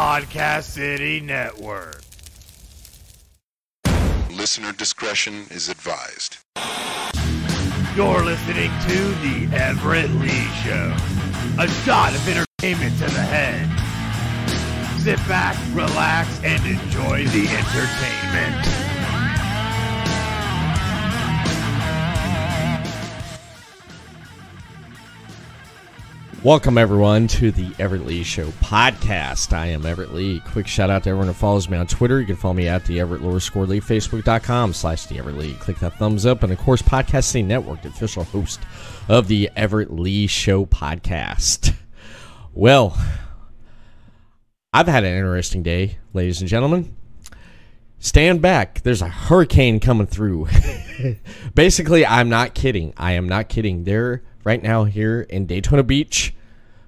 Podcast City Network. Listener discretion is advised. You're listening to The Everett Lee Show, a shot of entertainment to the head. Sit back, relax, and enjoy the entertainment. Welcome, everyone, to the Everett Lee Show podcast. I am Everett Lee. Quick shout out to everyone who follows me on Twitter. You can follow me at the Everett Lower Score Lee, Facebook.com slash the Everett Lee. Click that thumbs up. And, of course, Podcast City Network, the official host of the Everett Lee Show podcast. Well, I've had an interesting day, ladies and gentlemen. Stand back. There's a hurricane coming through. Basically, I'm not kidding. I am not kidding. There right now here in Daytona Beach,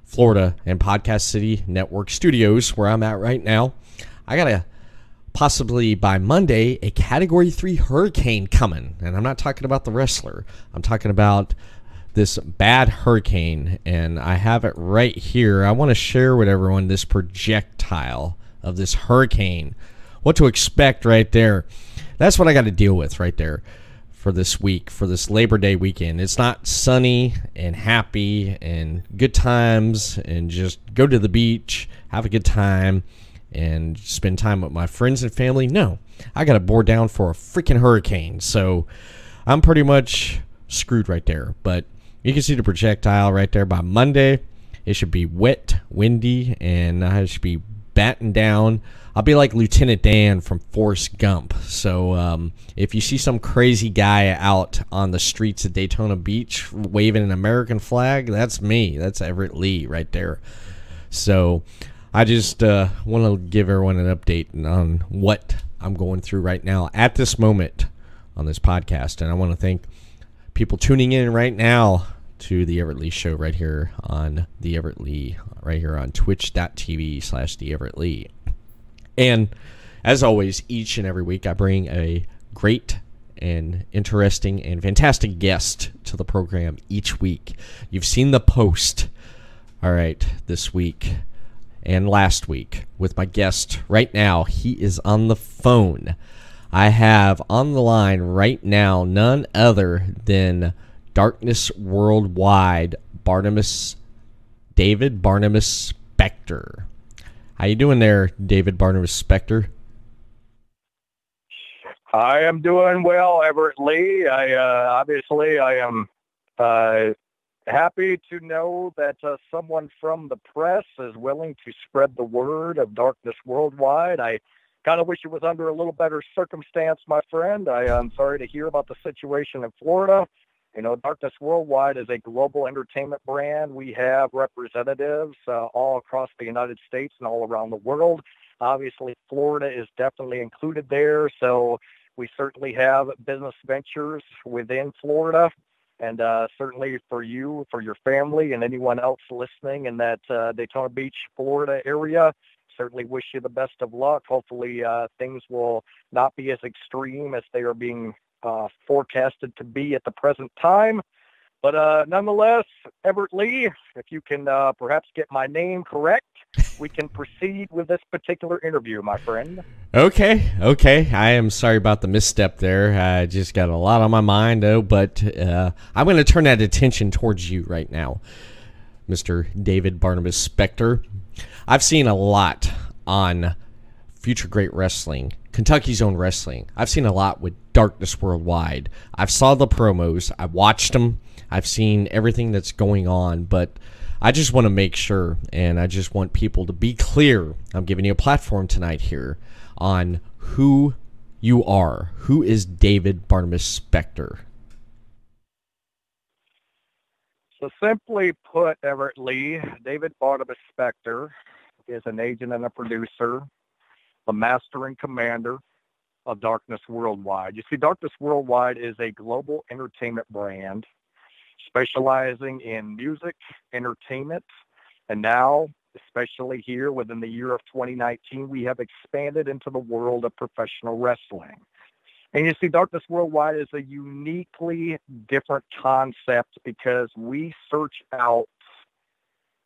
Florida, and Podcast City Network Studios, where I'm at right now. I got a possibly by Monday a Category 3 hurricane coming. And I'm not talking about the wrestler, I'm talking about this bad hurricane. And I have it right here. I want to share with everyone this projectile of this hurricane, what to expect right there. That's what I got to deal with right there for this week, for this Labor Day weekend. It's not sunny and happy and good times and just go to the beach, have a good time, and spend time with my friends and family. No, I got to bore down for a freaking hurricane. So I'm pretty much screwed right there. But you can see the projectile right there by Monday. It should be wet, windy, and I should be batting down I'll be like Lieutenant Dan from Forrest Gump. So um, if you see some crazy guy out on the streets of Daytona Beach waving an American flag, that's me. That's Everett Lee right there. So I just uh, want to give everyone an update on what I'm going through right now at this moment on this podcast. And I want to thank people tuning in right now to the Everett Lee Show right here on the Everett Lee, right here on twitch.tv slash the Everett Lee. And as always, each and every week I bring a great and interesting and fantastic guest to the program each week. You've seen the post, all right, this week and last week with my guest right now. He is on the phone. I have on the line right now none other than Darkness Worldwide Barnabas David Barnabas Spector. How you doing there, David Barnabas Spector? I am doing well, Everett Lee. I uh, obviously I am uh, happy to know that uh, someone from the press is willing to spread the word of darkness worldwide. I kind of wish it was under a little better circumstance, my friend. I am sorry to hear about the situation in Florida. You know, Darkness Worldwide is a global entertainment brand. We have representatives uh, all across the United States and all around the world. Obviously, Florida is definitely included there. So we certainly have business ventures within Florida. And uh, certainly for you, for your family, and anyone else listening in that uh, Daytona Beach, Florida area, certainly wish you the best of luck. Hopefully uh, things will not be as extreme as they are being uh, forecasted to be at the present time. But uh, nonetheless, Everett Lee, if you can uh, perhaps get my name correct, we can proceed with this particular interview, my friend. Okay, okay. I am sorry about the misstep there. I just got a lot on my mind, though, but uh, I'm going to turn that attention towards you right now, Mr. David Barnabas Spector. I've seen a lot on Future Great Wrestling, Kentucky Zone Wrestling. I've seen a lot with Darkness Worldwide. I've saw the promos. I've watched them. I've seen everything that's going on, but I just want to make sure, and I just want people to be clear. I'm giving you a platform tonight here on who you are. Who is David Barnabas Spector? So simply put, Everett Lee, David Barnabas Spector is an agent and a producer, a master and commander, of Darkness Worldwide. You see, Darkness Worldwide is a global entertainment brand specializing in music, entertainment, and now, especially here within the year of 2019, we have expanded into the world of professional wrestling. And you see, Darkness Worldwide is a uniquely different concept because we search out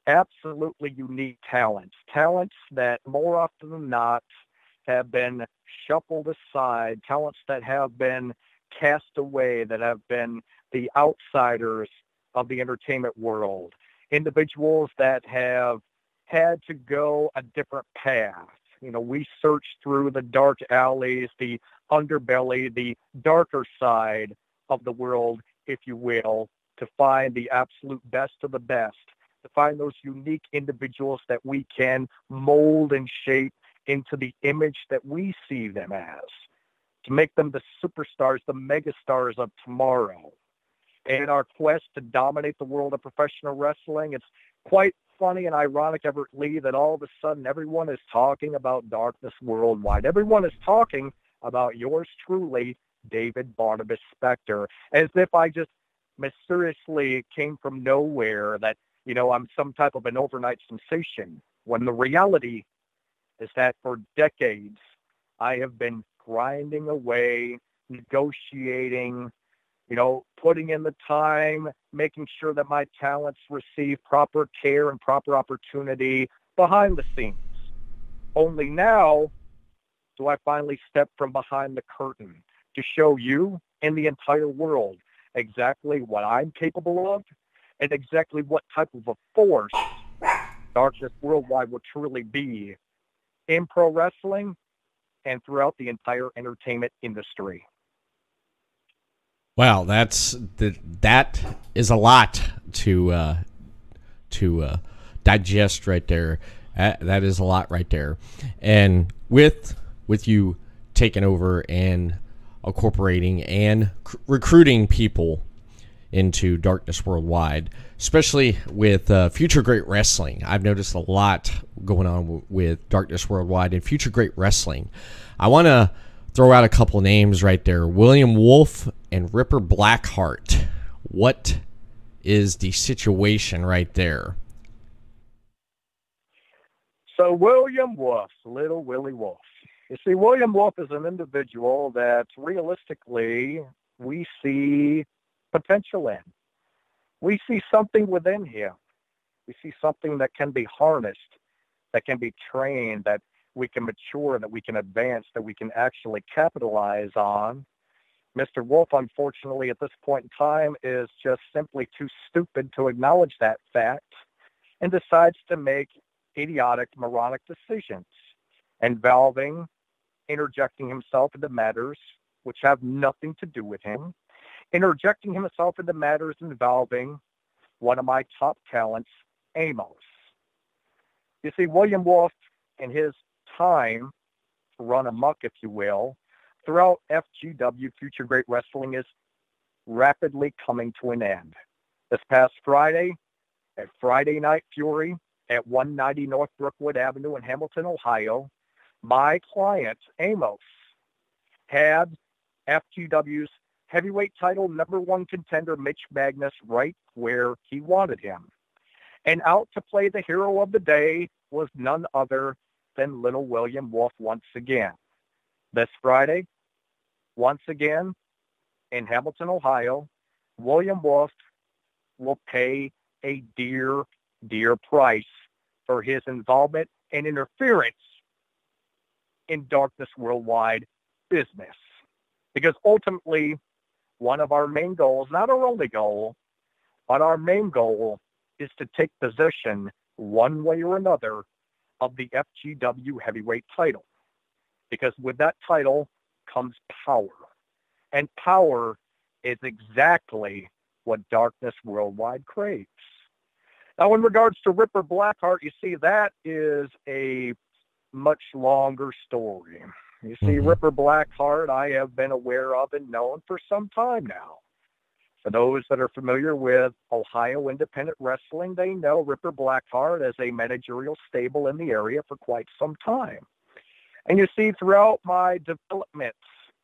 absolutely unique talents, talents that more often than not have been shuffled aside, talents that have been cast away, that have been the outsiders of the entertainment world, individuals that have had to go a different path. You know, we search through the dark alleys, the underbelly, the darker side of the world, if you will, to find the absolute best of the best, to find those unique individuals that we can mold and shape into the image that we see them as, to make them the superstars, the megastars of tomorrow. In our quest to dominate the world of professional wrestling, it's quite funny and ironic, Everett Lee, that all of a sudden everyone is talking about darkness worldwide. Everyone is talking about yours truly, David Barnabas Spector, as if I just mysteriously came from nowhere that, you know, I'm some type of an overnight sensation, when the reality is that for decades I have been grinding away, negotiating, you know, putting in the time, making sure that my talents receive proper care and proper opportunity behind the scenes. Only now do I finally step from behind the curtain to show you and the entire world exactly what I'm capable of and exactly what type of a force Darkness Worldwide will truly be in pro wrestling and throughout the entire entertainment industry. Wow, that's that is a lot to uh, to uh, digest right there. That, that is a lot right there, and with with you taking over and incorporating and recruiting people into Darkness Worldwide, especially with uh, Future Great Wrestling. I've noticed a lot going on w- with Darkness Worldwide and Future Great Wrestling. I want to throw out a couple names right there William Wolf and Ripper Blackheart. What is the situation right there? So, William Wolf, little Willie Wolf. You see, William Wolf is an individual that realistically we see potential in. We see something within him. We see something that can be harnessed, that can be trained, that we can mature, that we can advance, that we can actually capitalize on. Mr. Wolf, unfortunately, at this point in time, is just simply too stupid to acknowledge that fact and decides to make idiotic, moronic decisions involving interjecting himself into matters which have nothing to do with him, interjecting himself into matters involving one of my top talents, Amos. You see, William Wolf, in his time run amok, if you will, throughout FGW Future Great Wrestling is rapidly coming to an end. This past Friday, at Friday Night Fury at 190 North Brookwood Avenue in Hamilton, Ohio, my client, Amos, had FGW's heavyweight title number one contender, Mitch Magnus, right where he wanted him. And out to play the hero of the day was none other than little William Wolf once again. This Friday, once again, in Hamilton, Ohio, William Wolf will pay a dear, dear price for his involvement and interference in Darkness Worldwide business. Because ultimately, one of our main goals, not our only goal, but our main goal is to take possession one way or another of the FGW heavyweight title. Because with that title comes power. And power is exactly what Darkness Worldwide craves. Now, in regards to Ripper Blackheart, you see, that is a much longer story. You see, mm-hmm. Ripper Blackheart, I have been aware of and known for some time now. For those that are familiar with Ohio independent wrestling, they know Ripper Blackheart as a managerial stable in the area for quite some time. And you see, throughout my development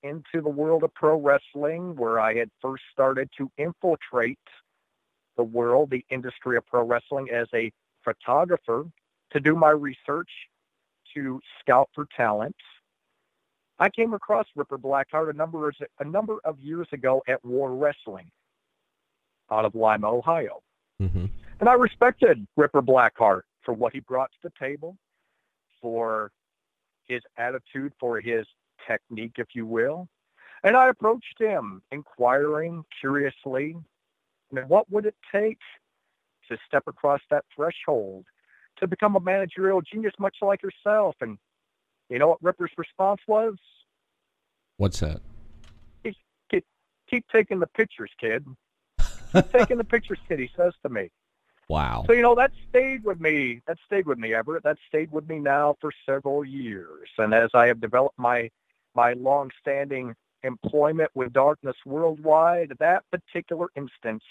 into the world of pro wrestling, where I had first started to infiltrate the world, the industry of pro wrestling as a photographer, to do my research to scout for talent. I came across Ripper Blackheart a number of, a number of years ago at War Wrestling out of Lima, Ohio. hmm And I respected Ripper Blackheart for what he brought to the table, for his attitude, for his technique, if you will. And I approached him, inquiring curiously, what would it take to step across that threshold to become a managerial genius much like yourself? And you know what Ripper's response was? What's that? Keep, keep taking the pictures, kid. Keep taking the pictures, kid, he says to me. Wow. So, you know, that stayed with me. That stayed with me, Everett. That stayed with me now for several years. And as I have developed my my long-standing employment with Darkness Worldwide, that particular instance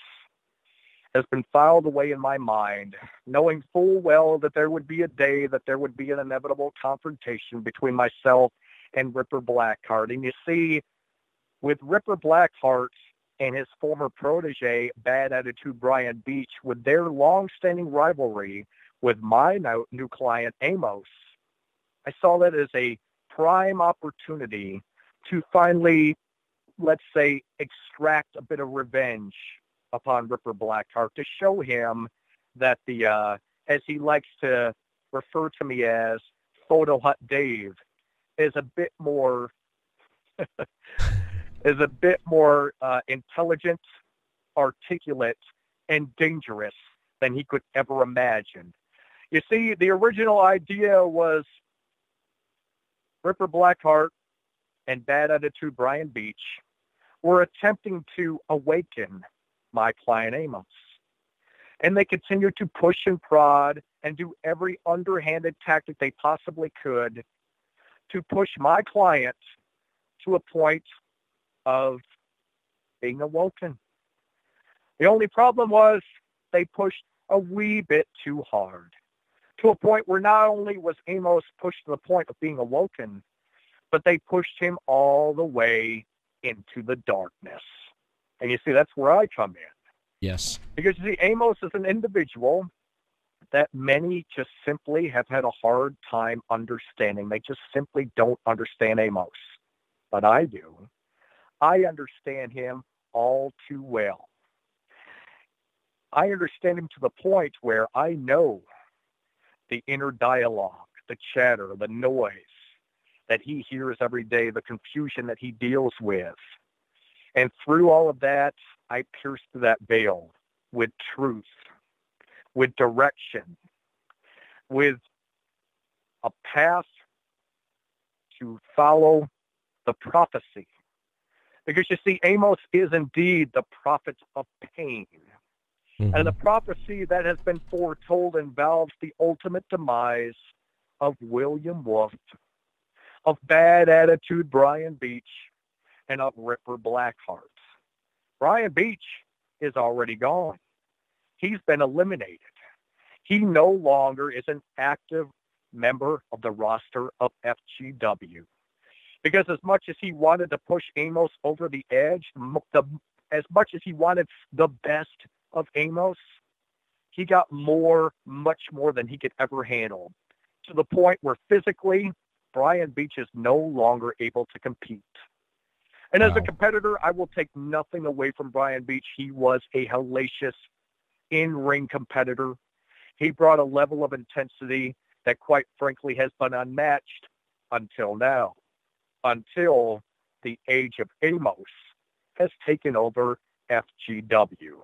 has been filed away in my mind, knowing full well that there would be a day that there would be an inevitable confrontation between myself and Ripper Blackheart. And you see, with Ripper Blackheart and his former protege, Bad Attitude Brian Beach, with their long-standing rivalry with my new client, Amos, I saw that as a prime opportunity to finally, let's say, extract a bit of revenge upon Ripper Blackheart to show him that the, uh, as he likes to refer to me as, Photo Hut Dave, is a bit more is a bit more uh, intelligent, articulate, and dangerous than he could ever imagine. You see, the original idea was Ripper Blackheart and Bad Attitude Brian Beach were attempting to awaken my client Amos. And they continued to push and prod and do every underhanded tactic they possibly could to push my client to a point of being awoken. The only problem was they pushed a wee bit too hard to a point where not only was Amos pushed to the point of being awoken, but they pushed him all the way into the darkness. And you see, that's where I come in. Yes. Because you see, Amos is an individual that many just simply have had a hard time understanding. They just simply don't understand Amos. But I do. I understand him all too well. I understand him to the point where I know the inner dialogue, the chatter, the noise that he hears every day, the confusion that he deals with. And through all of that, I pierced that veil with truth, with direction, with a path to follow the prophecy. Because you see, Amos is indeed the prophet of pain. Mhm. And the prophecy that has been foretold involves the ultimate demise of William Wolf, of bad attitude Brian Beach, and of Ripper Blackheart. Brian Beach is already gone. He's been eliminated. He no longer is an active member of the roster of FGW. Because as much as he wanted to push Amos over the edge, the, as much as he wanted the best of Amos, he got more, much more than he could ever handle, to the point where physically, Brian Beach is no longer able to compete. And as a competitor, I will take nothing away from Brian Beach. He was a hellacious in-ring competitor. He brought a level of intensity that quite frankly has been unmatched until now, until the age of Amos has taken over FGW.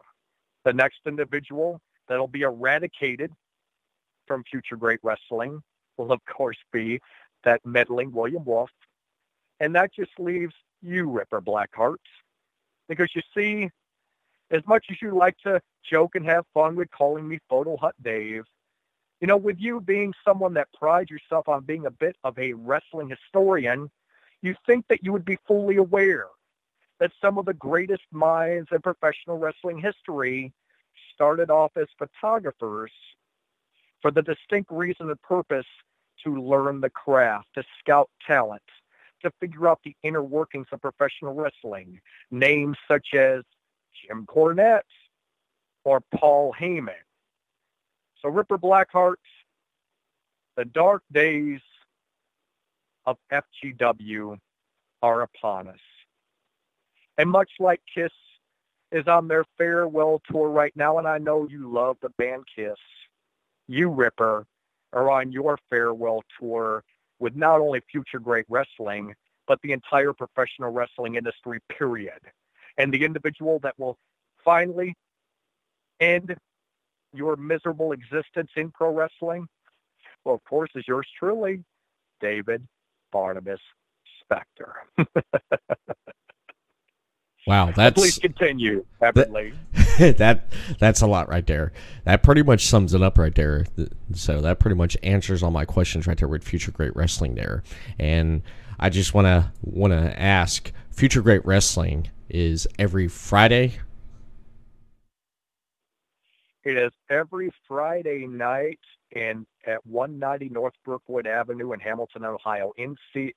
The next individual that'll be eradicated from future great wrestling will of course be that meddling William Wolf. And that just leaves you, Ripper Blackheart. Because you see, as much as you like to joke and have fun with calling me Photo Hut Dave, you know, with you being someone that prides yourself on being a bit of a wrestling historian, you think that you would be fully aware that some of the greatest minds in professional wrestling history started off as photographers for the distinct reason and purpose to learn the craft, to scout talent, to figure out the inner workings of professional wrestling. Names such as Jim Cornette or Paul Heyman. So Ripper Blackheart, the dark days of FGW are upon us. And much like Kiss is on their farewell tour right now, and I know you love the band Kiss. You, Ripper, are on your farewell tour with not only Future Great Wrestling, but the entire professional wrestling industry, period. And the individual that will finally end your miserable existence in pro wrestling, well, of course, is yours truly, David Barnabas Spector. Wow, that's please continue, Everly. That, that that's a lot right there. That pretty much sums it up right there. So that pretty much answers all my questions right there with Future Great Wrestling there. And I just want to want to ask, Future Great Wrestling is every Friday. It is every Friday night in at 190 North Brookwood Avenue in Hamilton, Ohio, in,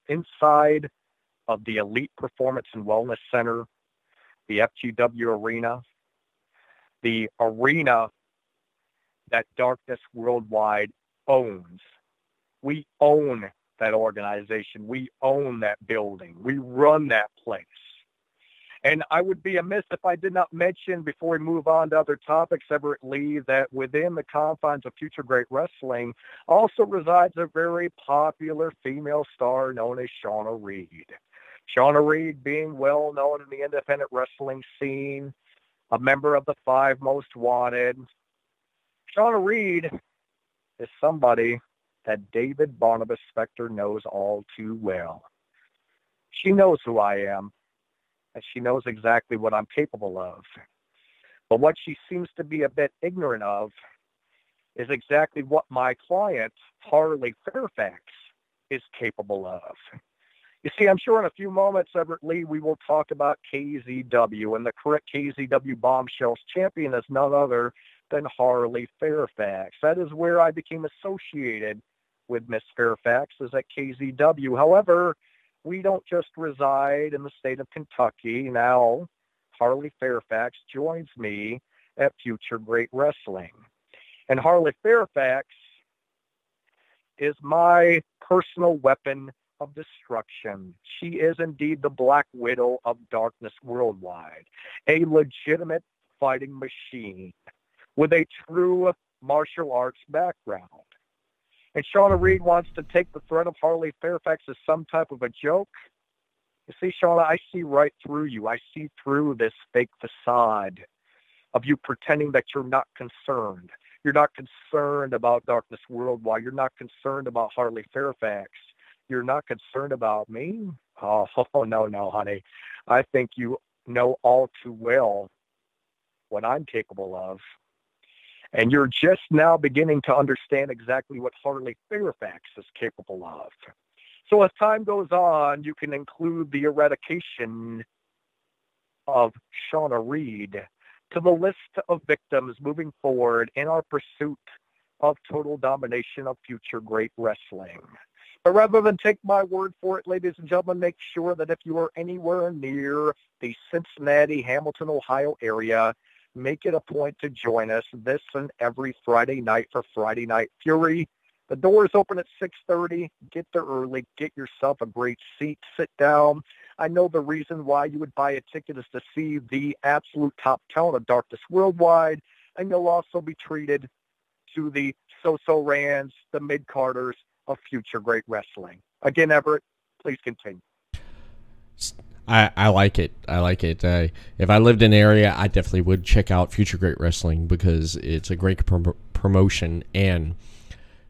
inside of the Elite Performance and Wellness Center the FGW Arena, the arena that Darkness Worldwide owns. We own that organization. We own that building. We run that place. And I would be amiss if I did not mention before we move on to other topics, Everett Lee, that within the confines of Future Great Wrestling also resides a very popular female star known as Shauna Reed. Shauna Reed being well known in the independent wrestling scene, a member of the Five Most Wanted. Shauna Reed is somebody that David Barnabas Spector knows all too well. She knows who I am, and she knows exactly what I'm capable of. But what she seems to be a bit ignorant of is exactly what my client, Harley Fairfax, is capable of. You see, I'm sure in a few moments, Everett Lee, we will talk about KZW, and the correct KZW Bombshells champion is none other than Harley Fairfax. That is where I became associated with Miss Fairfax, is at KZW. However, we don't just reside in the state of Kentucky. Now, Harley Fairfax joins me at Future Great Wrestling. And Harley Fairfax is my personal weapon of destruction. She is indeed the Black Widow of Darkness Worldwide, a legitimate fighting machine with a true martial arts background. And Shauna Reed wants to take the threat of Harley Fairfax as some type of a joke. You see, Shauna, I see right through you. I see through this fake facade of you pretending that you're not concerned. You're not concerned about Darkness Worldwide. You're not concerned about Harley Fairfax you're not concerned about me? Oh, no, no, honey. I think you know all too well what I'm capable of. And you're just now beginning to understand exactly what Harley Fairfax is capable of. So as time goes on, you can include the eradication of Shauna Reed to the list of victims moving forward in our pursuit of total domination of future great wrestling. But rather than take my word for it, ladies and gentlemen, make sure that if you are anywhere near the Cincinnati, Hamilton, Ohio area, make it a point to join us this and every Friday night for Friday Night Fury. The doors open at 6.30. Get there early. Get yourself a great seat. Sit down. I know the reason why you would buy a ticket is to see the absolute top talent of Darkness Worldwide, and you'll also be treated to the So-So the Mid-Carders, of future great wrestling. Again, Everett, please continue. I, I like it. I like it. Uh, if I lived in area, I definitely would check out Future Great Wrestling because it's a great prom- promotion and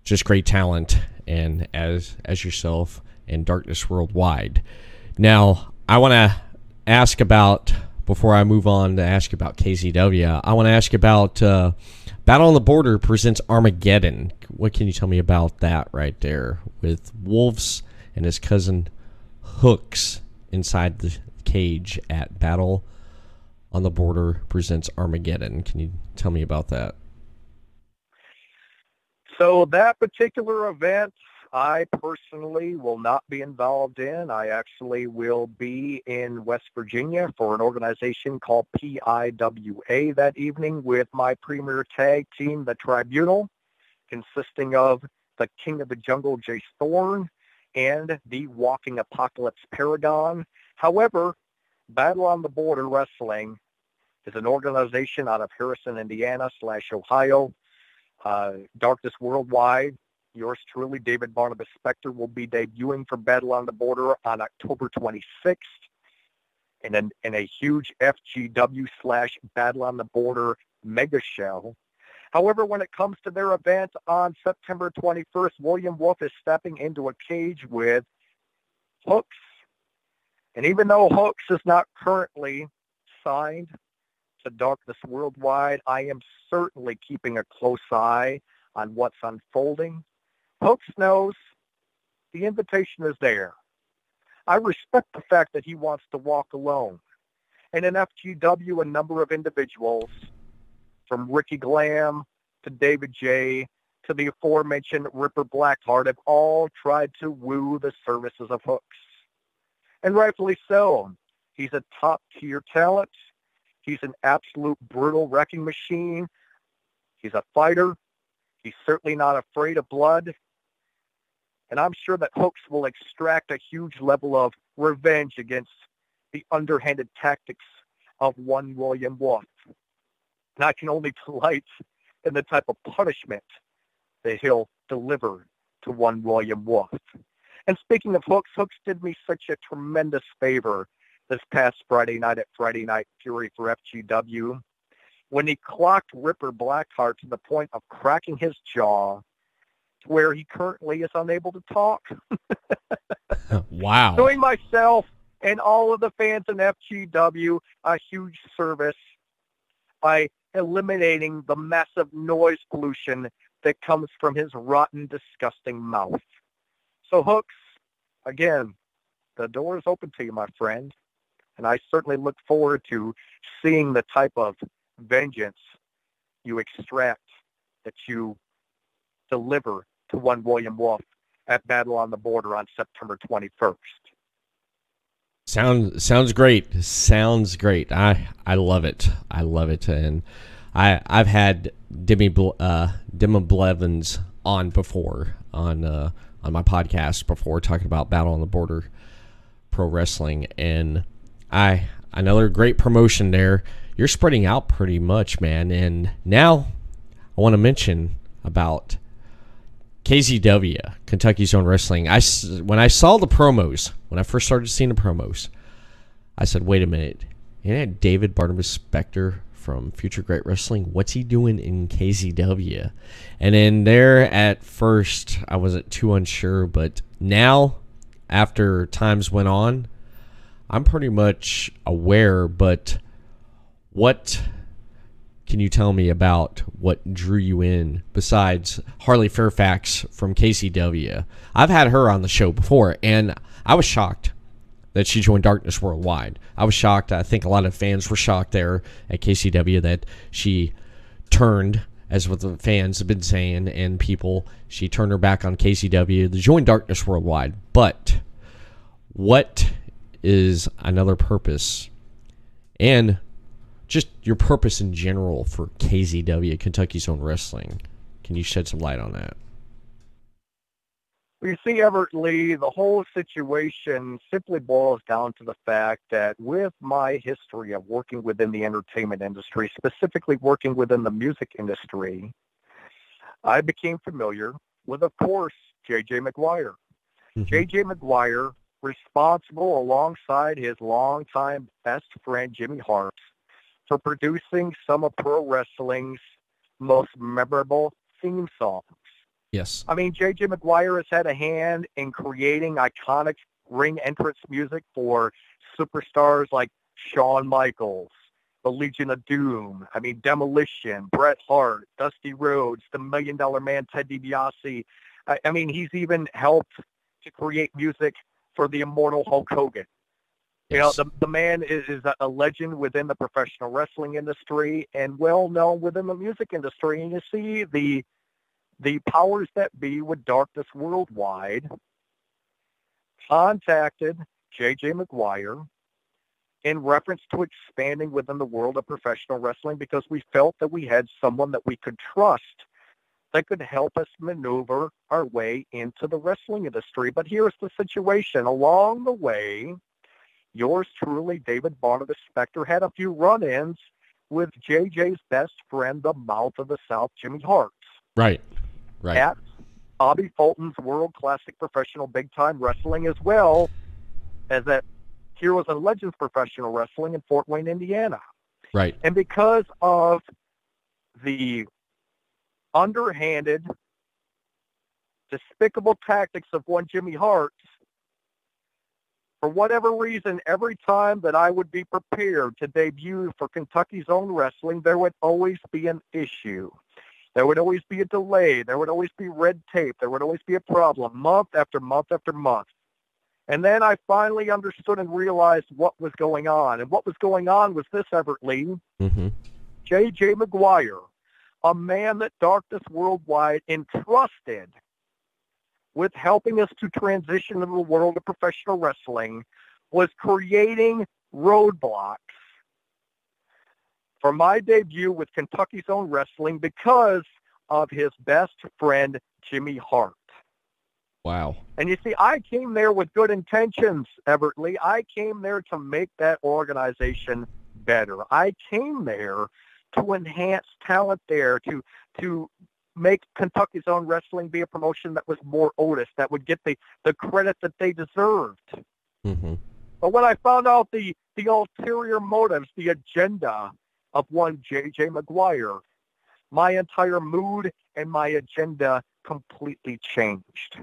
just great talent. And as as yourself and Darkness Worldwide. Now, I want to ask about before I move on to ask about KZW. I want to ask about uh, Battle on the Border presents Armageddon. What can you tell me about that right there with Wolves and his cousin Hooks inside the cage at Battle on the Border presents Armageddon? Can you tell me about that? So that particular event I personally will not be involved in. I actually will be in West Virginia for an organization called PIWA that evening with my premier tag team, the Tribunal, consisting of the King of the Jungle, Jace Thorne, and the Walking Apocalypse Paragon. However, Battle on the Border Wrestling is an organization out of Harrison, Indiana slash Ohio. Uh, Darkness Worldwide, yours truly, David Barnabas Spector, will be debuting for Battle on the Border on October 26th in, an, in a huge FGW slash Battle on the Border mega show. However, when it comes to their event on September 21st, William Wolf is stepping into a cage with Hooks. And even though Hooks is not currently signed to Darkness Worldwide, I am certainly keeping a close eye on what's unfolding. Hooks knows the invitation is there. I respect the fact that he wants to walk alone. And in FGW, a number of individuals, from Ricky Glam to David J to the aforementioned Ripper Blackheart, have all tried to woo the services of Hooks. And rightfully so. He's a top-tier talent. He's an absolute brutal wrecking machine. He's a fighter. He's certainly not afraid of blood. And I'm sure that Hooks will extract a huge level of revenge against the underhanded tactics of one William Wolf. And I can only delight in the type of punishment that he'll deliver to one William Wolf. And speaking of Hooks, Hooks did me such a tremendous favor this past Friday night at Friday Night Fury for FGW when he clocked Ripper Blackheart to the point of cracking his jaw where he currently is unable to talk. wow. Doing myself and all of the fans in FGW a huge service by eliminating the massive noise pollution that comes from his rotten, disgusting mouth. So Hooks, again, the door is open to you, my friend. And I certainly look forward to seeing the type of vengeance you extract that you deliver to one William Wolf at Battle on the Border on September 21st. Sounds sounds great. Sounds great. I I love it. I love it. And I I've had Demi uh, Demi Blevins on before on uh, on my podcast before talking about Battle on the Border pro wrestling and I another great promotion there. You're spreading out pretty much, man. And now I want to mention about KZW, Kentucky Zone Wrestling. I when I saw the promos, when I first started seeing the promos, I said, "Wait a minute, isn't that David Barnabas Spector from Future Great Wrestling? What's he doing in KZW?" And then there at first, I wasn't too unsure, but now, after times went on, I'm pretty much aware, but what can you tell me about what drew you in besides Harley Fairfax from KZW? I've had her on the show before, and I was shocked that she joined Darkness Worldwide. I was shocked. I think a lot of fans were shocked there at KZW that she turned, as what the fans have been saying, and people, she turned her back on KZW to join Darkness Worldwide. But what is another purpose and just your purpose in general for KZW, Kentucky Zone Wrestling. Can you shed some light on that? Well, you see, Everett Lee, the whole situation simply boils down to the fact that with my history of working within the entertainment industry, specifically working within the music industry, I became familiar with, of course, J.J. McGuire. Mm-hmm. J.J. McGuire responsible alongside his longtime best friend Jimmy Hart for producing some of pro wrestling's most memorable theme songs. Yes. I mean, J.J. McGuire has had a hand in creating iconic ring entrance music for superstars like Shawn Michaels, the Legion of Doom, I mean, Demolition, Bret Hart, Dusty Rhodes, the Million Dollar Man, Ted DiBiase. I, I mean, he's even helped to create music for the immortal Hulk Hogan. You know, the, the man is, is a legend within the professional wrestling industry and well known within the music industry. And you see the the powers that be with Darkness Worldwide contacted J.J. McGuire in reference to expanding within the world of professional wrestling because we felt that we had someone that we could trust that could help us maneuver our way into the wrestling industry. But here's the situation. Along the way, yours truly, David Barnabas Spector, had a few run-ins with JJ's best friend, the mouth of the South, Jimmy Hart, Right. Right. at Bobby Fulton's World Classic Professional Big Time Wrestling, as well as at Heroes and Legends Professional Wrestling in Fort Wayne, Indiana. Right. And because of the underhanded, despicable tactics of one Jimmy Hart, for whatever reason, every time that I would be prepared to debut for Kentucky Zone Wrestling, there would always be an issue. There would always be a delay. There would always be red tape. There would always be a problem month after month after month. And then I finally understood and realized what was going on. And what was going on was this, Everett Lee. Mm-hmm. J.J. McGuire, a man that Darkness Worldwide entrusted with helping us to transition into the world of professional wrestling, was creating roadblocks for my debut with Kentucky Zone Wrestling because of his best friend, Jimmy Hart. Wow. And you see, I came there with good intentions, Everett Lee. I came there to make that organization better. I came there to enhance talent there, to to make Kentucky Zone Wrestling be a promotion that was more Otis, that would get the, the credit that they deserved. Mm-hmm. But when I found out the, the ulterior motives, the agenda of one J.J. McGuire, my entire mood and my agenda completely changed.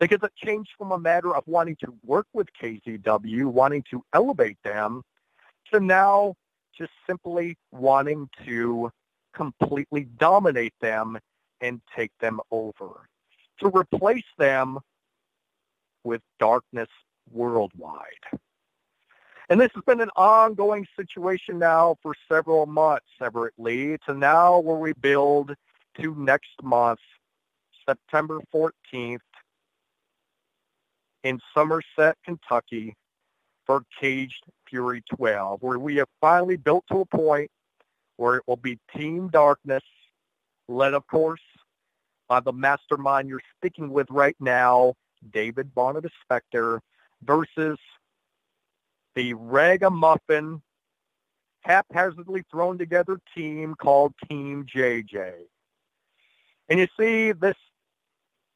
Because it changed from a matter of wanting to work with KZW, wanting to elevate them, to now just simply wanting to completely dominate them and take them over. To replace them with darkness worldwide. And this has been an ongoing situation now for several months, Lee, to now where we build to next month, September 14th, in Somerset, Kentucky, for Caged Fury 12, where we have finally built to a point where it will be Team Darkness, led, of course, by the mastermind you're speaking with right now, David Barnabas Spector, versus the ragamuffin, haphazardly thrown together team called Team JJ. And you see this,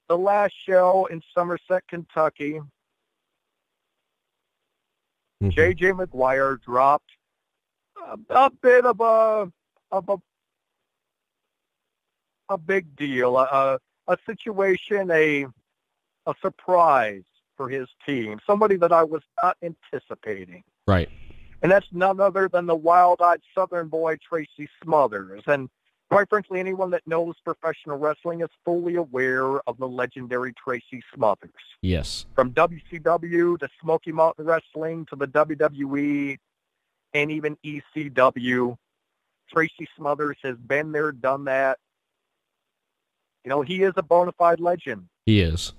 the last show in Somerset, Kentucky, Mhm. J.J. McGuire dropped a, a bit of a of a a big deal, a, a, situation, a a surprise for his team, somebody that I was not anticipating. Right. And that's none other than the wild-eyed Southern boy Tracy Smothers. And quite frankly, anyone that knows professional wrestling is fully aware of the legendary Tracy Smothers Yes. from WCW to Smoky Mountain Wrestling to the WWE and even ECW. Tracy Smothers has been there, done that. You know, he is a bona fide legend. He is.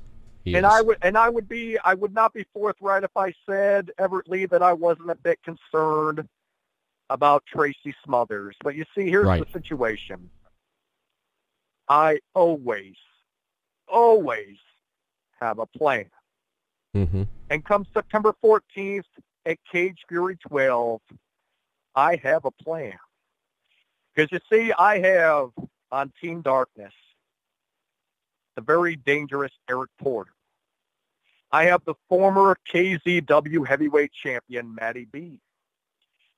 He and is. I would and I would be I would not be forthright if I said, Everett Lee, that I wasn't a bit concerned about Tracy Smothers. But you see, here's Right. the situation. I always, always have a plan. Mm-hmm. And come September 14th at Cage Fury 12, I have a plan. Because you see, I have on Team Darkness the very dangerous Eric Porter. I have the former KZW heavyweight champion, Matty B.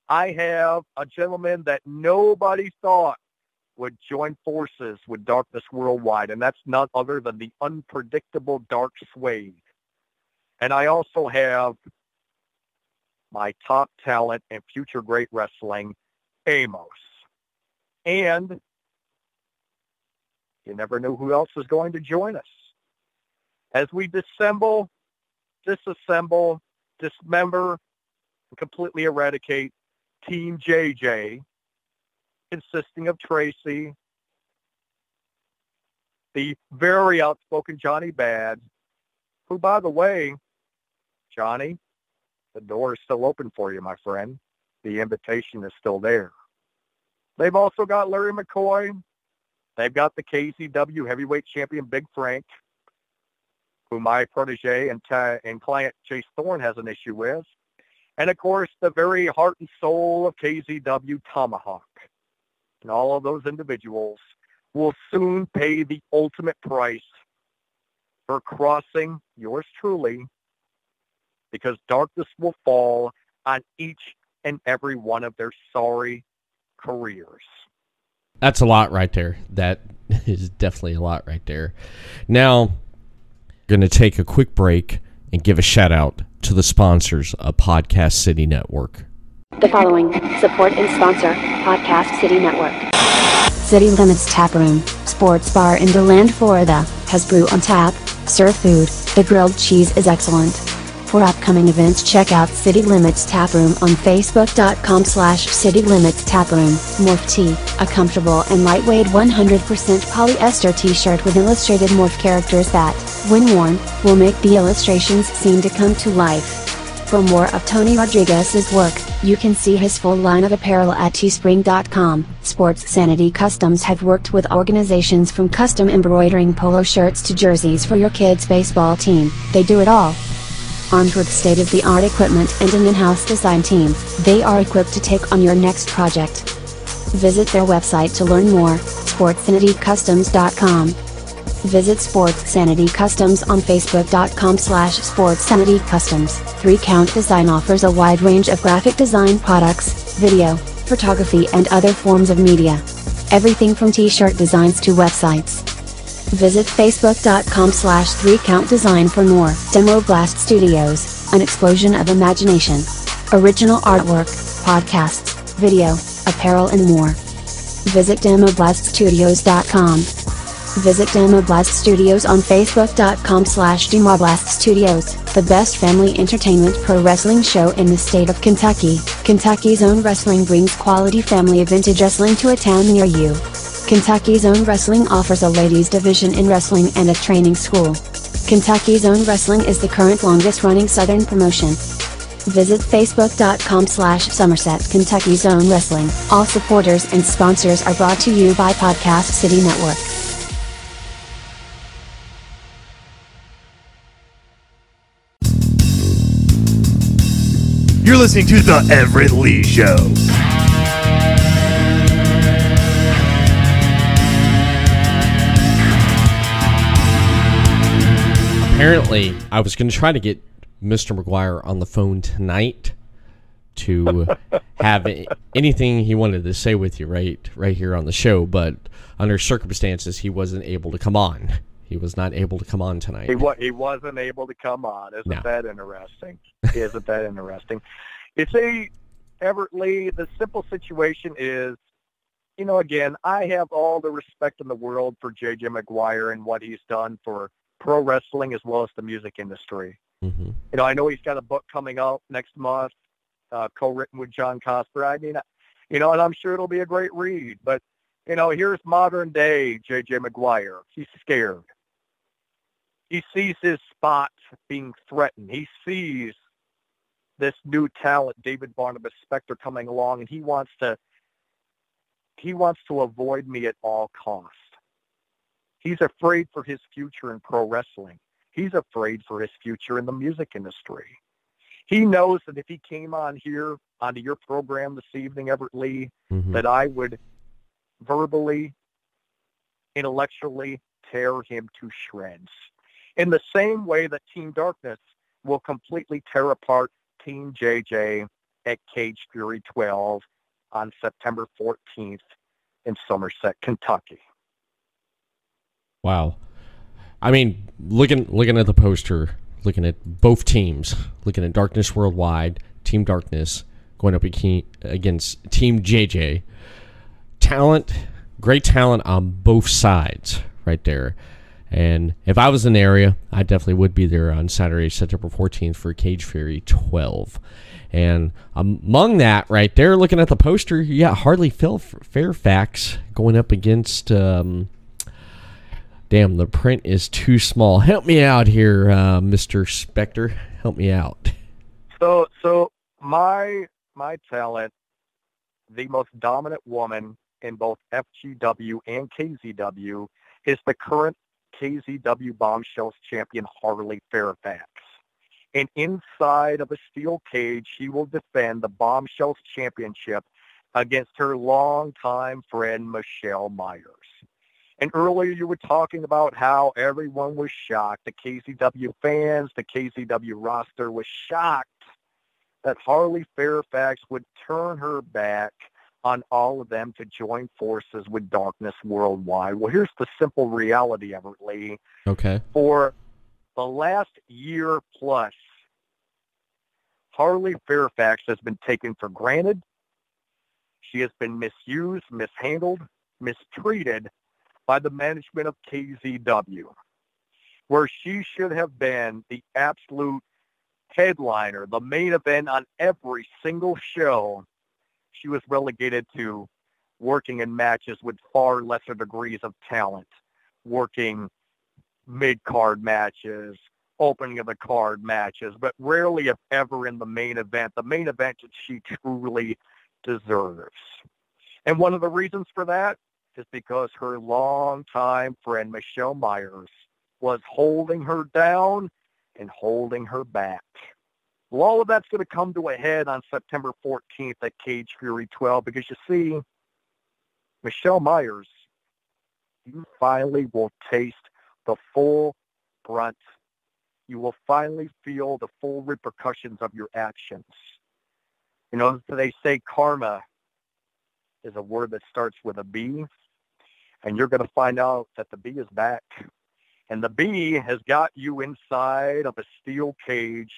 I have a gentleman that nobody thought would join forces with Darkness Worldwide, and that's none other than the unpredictable Dark Suede. And I also have my top talent and future great wrestling, Amos. And you never know who else is going to join us. As we dissemble, disassemble, dismember, and completely eradicate Team JJ, consisting of Tracy, the very outspoken Johnny Bad, who, by the way, Johnny, the door is still open for you, my friend. The invitation is still there. They've also got Larry McCoy. They've got the KZW heavyweight champion, Big Frank, who my protege and, t- and client Chase Thorne has an issue with. And of course, the very heart and soul of KZW Tomahawk. And all of those individuals will soon pay the ultimate price for crossing yours truly because darkness will fall on each and every one of their sorry careers. That's a lot right there. That is definitely a lot right there. Now, going to take a quick break and give a shout out to the sponsors of Podcast City Network. The following support and sponsor Podcast City Network. City Limits Tap Room, Sports Bar in DeLand, Florida, has brew on tap, serve food, the grilled cheese is excellent. For upcoming events check out City Limits Taproom on facebook.com slash City Limits Taproom. Morph Tee, a comfortable and lightweight 100% polyester t-shirt with illustrated morph characters that, when worn, will make the illustrations seem to come to life. For more of Tony Rodriguez's work, you can see his full line of apparel at teespring.com. Sports Sanity Customs have worked with organizations from custom embroidering polo shirts to jerseys for your kids' baseball team. They do it all. Armed with state-of-the-art equipment and an in-house design team, they are equipped to take on your next project. Visit their website to learn more, sportsanitycustoms.com. Visit Sports Sanity Customs on facebook.com slash sportsanitycustoms. 3Count Design offers a wide range of graphic design products, video, photography and other forms of media. Everything from t-shirt designs to websites. Visit facebook.com slash 3count design for more. Demo Blast Studios, an explosion of imagination. Original artwork, podcasts, video, apparel and more. Visit demoblaststudios.com. Visit Demoblast Studios on facebook.com slash Demoblast Studios, the best family entertainment pro wrestling show in the state of Kentucky. Kentucky's own wrestling brings quality family vintage wrestling to a town near you. Kentucky's Own Wrestling offers a ladies division in wrestling and a training school. Kentucky's Own Wrestling is the current longest running Southern promotion. Visit facebook.com slash Somerset Kentucky's Own Wrestling. All supporters and sponsors are brought to you by Podcast City Network. You're listening to The Everett Lee Show. Apparently, I was going to try to get Mr. McGuire on the phone tonight to have anything he wanted to say with you right right here on the show, but under circumstances he wasn't able to come on. He was not able to come on tonight. He wa- he wasn't able to come on. Isn't No. that interesting? Isn't that interesting? You see, Everett Lee, the simple situation is, you know, again, I have all the respect in the world for J.J. McGuire and what he's done for pro wrestling as well as the music industry. Mm-hmm. You know, I know he's got a book coming out next month, uh, co-written with John Cosper. I mean, you know, and I'm sure it'll be a great read. But, you know, here's modern day J.J. McGuire. He's scared. He sees his spot being threatened. He sees this new talent, David Barnabas Spector, coming along, and he wants to he wants to avoid me at all cost. He's afraid for his future in pro wrestling. He's afraid for his future in the music industry. He knows that if he came on here onto your program this evening, Everett Lee, hmm that I would verbally, intellectually tear him to shreds. In the same way that Team Darkness will completely tear apart Team JJ at Cage Fury 12 on September 14th in Somerset, Kentucky. Wow. I mean, looking looking at the poster, looking at both teams, looking at Darkness Worldwide, Team Darkness going up against Team JJ. Talent, great talent on both sides right there. And if I was in the area, I definitely would be there on Saturday, September 14th for Cage Fury 12. And among that, right there, looking at the poster, you got Harley Fairfax going up against um, Damn, the print is too small. Help me out here, uh, Mr. Spector. Help me out. So, so my my talent, the most dominant woman in both FGW and KZW, is the current KZW Bombshells champion Harley Fairfax. And inside of a steel cage, she will defend the Bombshells Championship against her longtime friend, Michelle Myers. And earlier you were talking about how everyone was shocked. The KZW fans, the KZW roster was shocked that Harley Fairfax would turn her back on all of them to join forces with Darkness Worldwide. Well, here's the simple reality, Everett Lee. Okay. For the last year plus, Harley Fairfax has been taken for granted. She has been misused, mishandled, mistreated by the management of KZW, where she should have been the absolute headliner, the main event on every single show. She was relegated to working in matches with far lesser degrees of talent, working mid-card matches, opening of the card matches, but rarely if ever in the main event, the main event that she truly deserves. And one of the reasons for that is because her longtime friend Michelle Myers was holding her down and holding her back. Well, all of that's going to come to a head on September 14th at Cage Fury 12 because you see, Michelle Myers, you finally will taste the full brunt. You will finally feel the full repercussions of your actions. You know, they say karma is a word that starts with a B, and you're going to find out that the bee is back. And the bee has got you inside of a steel cage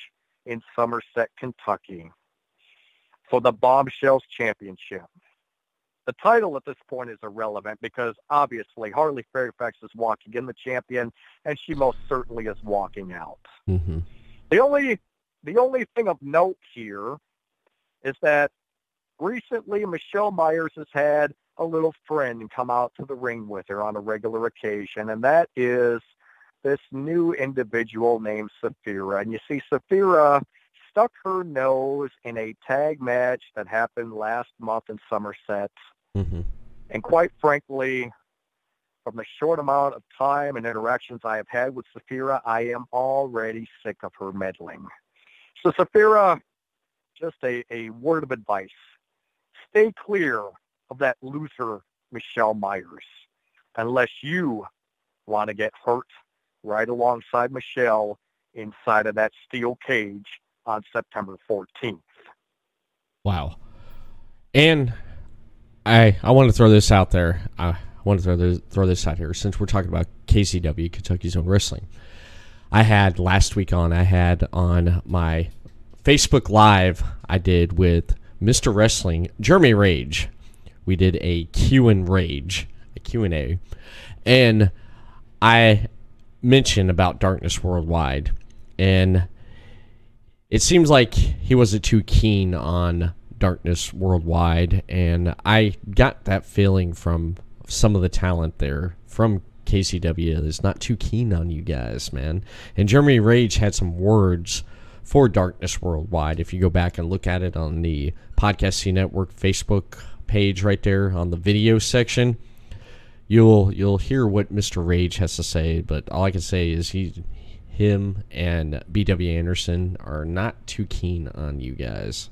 in Somerset, Kentucky for the Bombshells Championship. The title at this point is irrelevant because obviously Harley Fairfax is walking in the champion and she most certainly is walking out. Mm-hmm. The only the only thing of note here is that recently Michelle Myers has had a little friend come out to the ring with her on a regular occasion, and that is this new individual named Saphira. And you see, Saphira stuck her nose in a tag match that happened last month in Somerset. Mm-hmm. And quite frankly, from the short amount of time and interactions I have had with Saphira, I am already sick of her meddling. So Saphira, just a, a word of advice. Stay clear of that loser Michelle Myers unless you want to get hurt right alongside Michelle inside of that steel cage on September 14th. Wow. And I I want to throw this out there. I want to throw this, throw this out here since we're talking about KCW, Kentucky's Own Wrestling. I had last week on. I had on my Facebook Live. I did with Mr. Wrestling, Jeremy Rage. We did a Q and Rage, a Q and A, and I mentioned about Darkness Worldwide, and it seems like he wasn't too keen on Darkness Worldwide, and I got that feeling from some of the talent there from KCW is not too keen on you guys, man. And Jeremy Rage had some words for Darkness Worldwide. If you go back and look at it on the Podcast Network Facebook page right there on the video section, you'll you'll hear what Mr. Rage has to say, but all I can say is he him and BW Anderson are not too keen on you guys.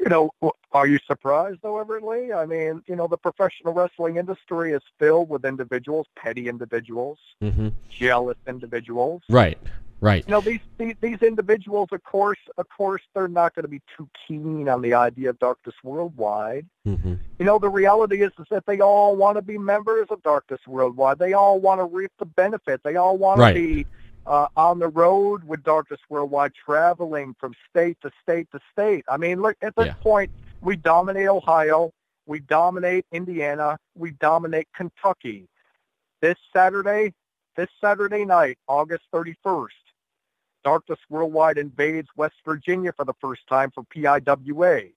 You know, are you surprised though, Everett Lee? I mean, you know, the professional wrestling industry is filled with individuals, petty individuals, mm-hmm. jealous individuals. Right. Right. You know, these, these these individuals, of course, of course, they're not going to be too keen on the idea of Darkness Worldwide. Mm-hmm. You know, the reality is, is that they all want to be members of Darkness Worldwide. They all want to reap the benefits. They all want Right. to be uh, on the road with Darkness Worldwide, traveling from state to state to state. I mean, look, at this Yeah. point, we dominate Ohio, we dominate Indiana, we dominate Kentucky. This Saturday, this Saturday night, August 31st, Darkness Worldwide invades West Virginia for the first time for PIWA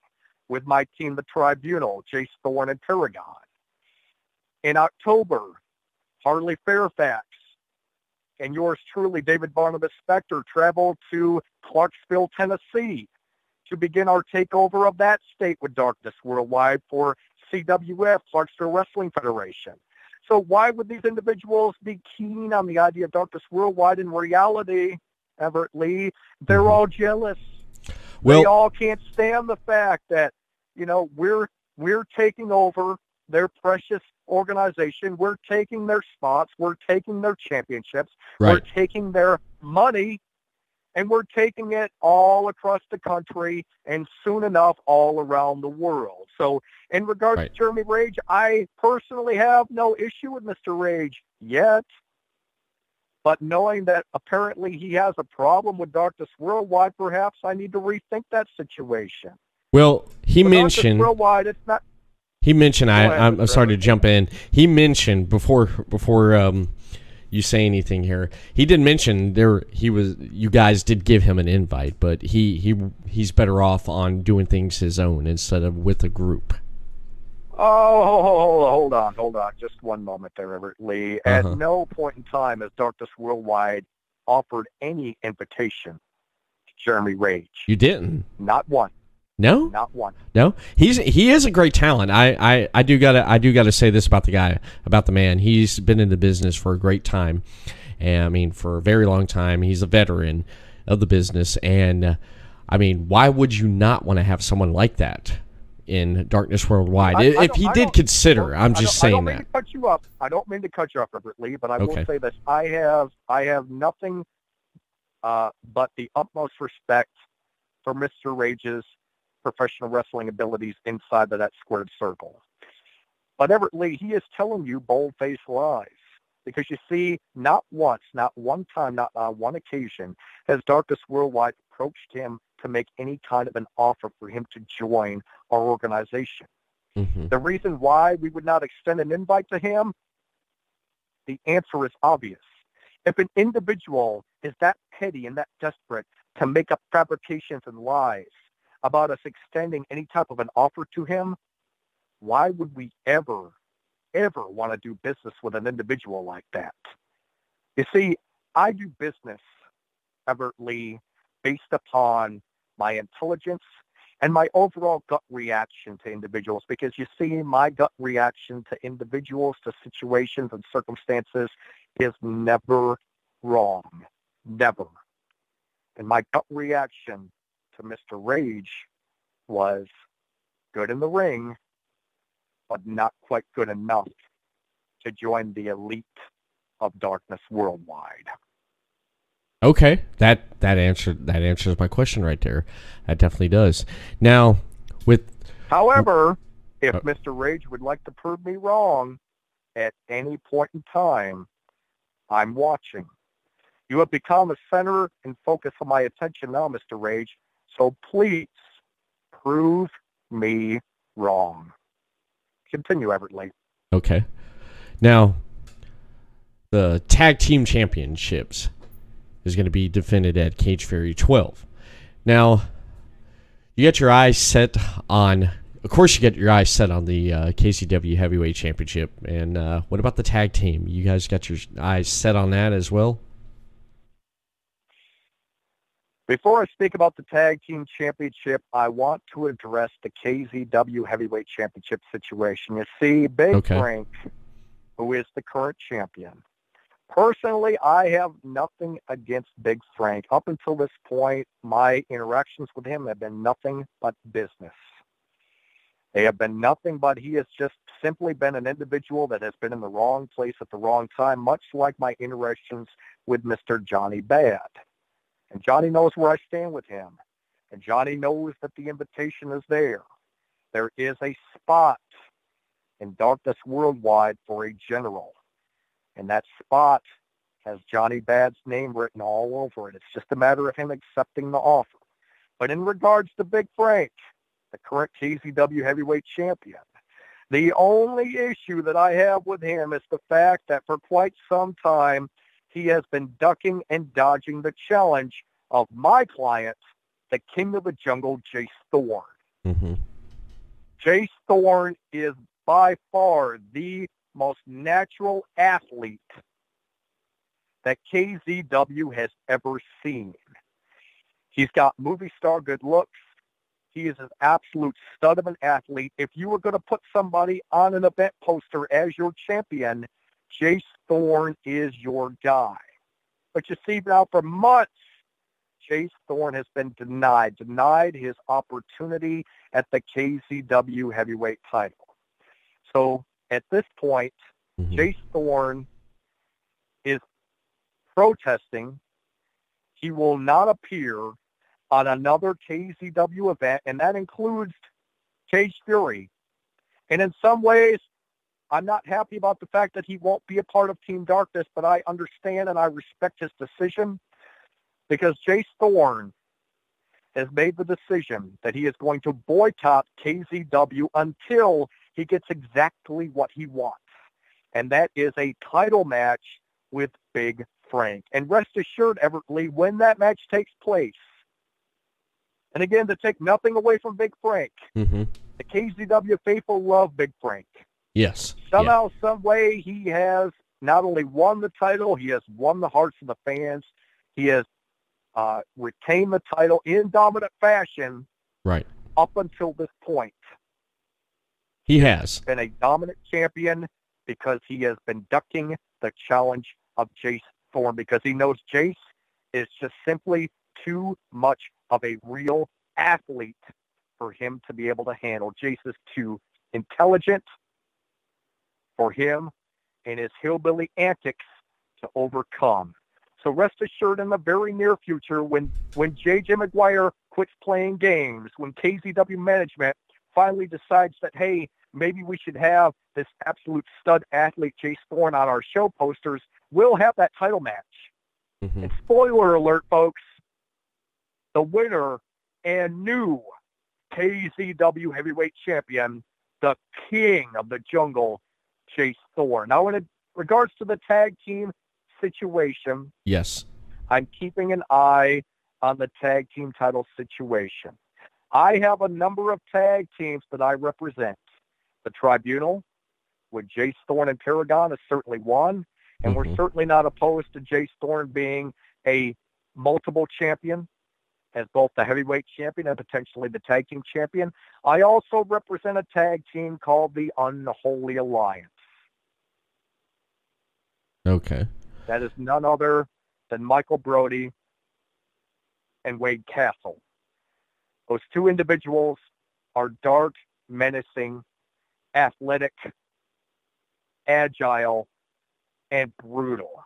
with my team, the Tribunal, Jace Thorne and Paragon. In October, Harley Fairfax and yours truly, David Barnabas Spector, travel to Clarksville, Tennessee to begin our takeover of that state with Darkness Worldwide for CWF, Clarksville Wrestling Federation. So why would these individuals be keen on the idea of Darkness Worldwide? In reality, Everett Lee. They're Mhm. all jealous. Well, they all can't stand the fact that you know we're we're taking over their precious organization. We're taking their spots. We're taking their championships. We're taking their money, and we're taking it all across the country, and soon enough, all around the world. So, in regards Right. to Jeremy Rage, I personally have no issue with Mr. Rage yet. But knowing that apparently he has a problem with Darkness Worldwide, perhaps I need to rethink that situation. Well, he With mentioned Worldwide, it's not. he mentioned. I, I'm I'm sorry to jump in. He mentioned before before um, you say anything here. He did mention there. He was. You guys did give him an invite, but he he he's better off on doing things his own instead of with a group. Oh, hold, hold, hold on, hold on. Just one moment there, Everett Lee. At Uh-huh. no point in time has Darkness Worldwide offered any invitation to Jeremy Rage. You didn't. Not one. No. Not one. No, he's he is a great talent. I, I, I do gotta I do gotta say this about the guy about the man. He's been in the business for a great time, and I mean for a very long time. He's a veteran of the business, and uh, I mean, why would you not want to have someone like that in Darkness Worldwide? I- I if he did consider, I'm just don't- I saying don't mean that. to cut you up. I don't mean to cut you up, Everett Lee, but I will say this: I have I have nothing uh, but the utmost respect for Mr. Rage's professional wrestling abilities inside of that squared circle. But Everett Lee, he is telling you bold-faced lies. Because you see, not once, not one time, not on one occasion has Darkest Worldwide approached him to make any kind of an offer for him to join our organization. hmm The reason why we would not extend an invite to him, the answer is obvious. If an individual is that petty and that desperate to make up fabrications and lies about us extending any type of an offer to him, why would we ever, ever want to do business with an individual like that? You see, I do business, Everett Lee, based upon my intelligence and my overall gut reaction to individuals because you see my gut reaction to individuals to situations and circumstances is never wrong never. And my gut reaction to mr rage was good in the ring but not quite good enough to join the elite of darkness worldwide Okay, that that answered that answers my question right there. That definitely does. Now, with However, if Uh, Mr. Rage would like to prove me wrong at any point in time, I'm watching. You have become a center and focus of my attention now, Mr. Rage. So please prove me wrong. Continue, Everett Lee. Okay. Now, the tag team championships is going to be defended at Cage Fury 12. Now, you get your eyes set on, of course, you get your eyes set on the uh, KZW Heavyweight Championship. And uh, what about the tag team? You guys got your eyes set on that as well? Before I speak about the Tag Team Championship, I want to address the KZW Heavyweight Championship situation. You see, Big Okay. Frank, who is the current champion, personally, I have nothing against Big Frank. Up until this point, my interactions with him have been nothing but business. They have been nothing but he has just simply been an individual that has been in the wrong place at the wrong time, much like my interactions with Mr. Johnny Bad. And Johnny knows where I stand with him. And Johnny knows that the invitation is there. There is a spot in Darkness Worldwide for a general. And that spot has Johnny Bad's name written all over it. It's just a matter of him accepting the offer. But in regards to Big Frank, the current KZW heavyweight champion, the only issue that I have with him is the fact that for quite some time he has been ducking and dodging the challenge of my client, the king of the jungle, Jace Thorne. Mm-hmm. Jace Thorne is by far the most natural athlete that KZW has ever seen. He's got movie star good looks. He is an absolute stud of an athlete. If you were going to put somebody on an event poster as your champion, Jace Thorne is your guy. But you see now for months, Jace Thorne has been denied, denied his opportunity at the KZW heavyweight title. So at this point, Mhm. Jace Thorne is protesting. He will not appear on another KZW event, and that includes Cage Fury. And in some ways, I'm not happy about the fact that he won't be a part of Team Darkness, but I understand and I respect his decision because Jace Thorne has made the decision that he is going to boycott KZW until he gets exactly what he wants. And that is a title match with Big Frank. And rest assured, Everett Lee, when that match takes place, and again, to take nothing away from Big Frank, Mhm. the KZW faithful love Big Frank. Yes. Yeah. Somehow, some way, he has not only won the title, he has won the hearts of the fans. He has uh, retained the title in dominant fashion Right. up until this point. He has. Been a dominant champion because he has been ducking the challenge of Jace Thorne because he knows Jace is just simply too much of a real athlete for him to be able to handle. Jace is too intelligent for him and his hillbilly antics to overcome. So rest assured in the very near future when, when J.J. McGuire quits playing games, when KZW management finally decides that, hey, maybe we should have this absolute stud athlete Jace Thorne on our show posters, we'll have that title match. Mhm. And spoiler alert, folks, the winner and new KZW heavyweight champion, the king of the jungle, Jace Thorne. Now, in regards to the tag team situation, Yes. I'm keeping an eye on the tag team title situation. I have a number of tag teams that I represent. The Tribunal with Jace Thorne and Paragon is certainly one, and we're Mhm. certainly not opposed to Jace Thorne being a multiple champion as both the heavyweight champion and potentially the tag team champion. I also represent a tag team called the Unholy Alliance. Okay. That is none other than Michael Brody and Wade Castle. Those two individuals are dark, menacing, athletic, agile, and brutal.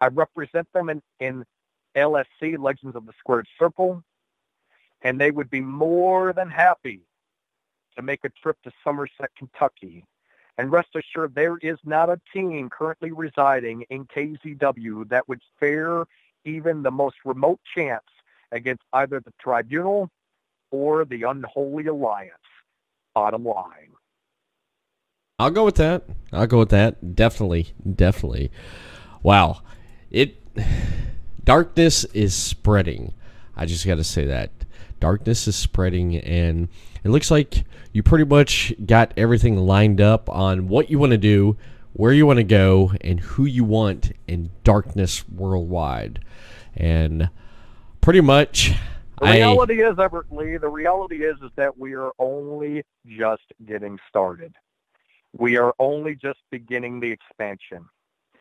I represent them in, in LSC, Legends of the Squared Circle, and they would be more than happy to make a trip to Somerset, Kentucky and rest assured, there is not a team currently residing in KZW that would fare even the most remote chance against either the Tribunal or the Unholy Alliance. Bottom line. I'll go with that. I'll go with that. Definitely. Definitely. Wow. It darkness is spreading. I just got to say that. Darkness is spreading and it looks like you pretty much got everything lined up on what you want to do, where you want to go, and who you want in darkness worldwide. And pretty much The I reality is, Everett Lee, the reality is, is that we are only just getting started. We are only just beginning the expansion.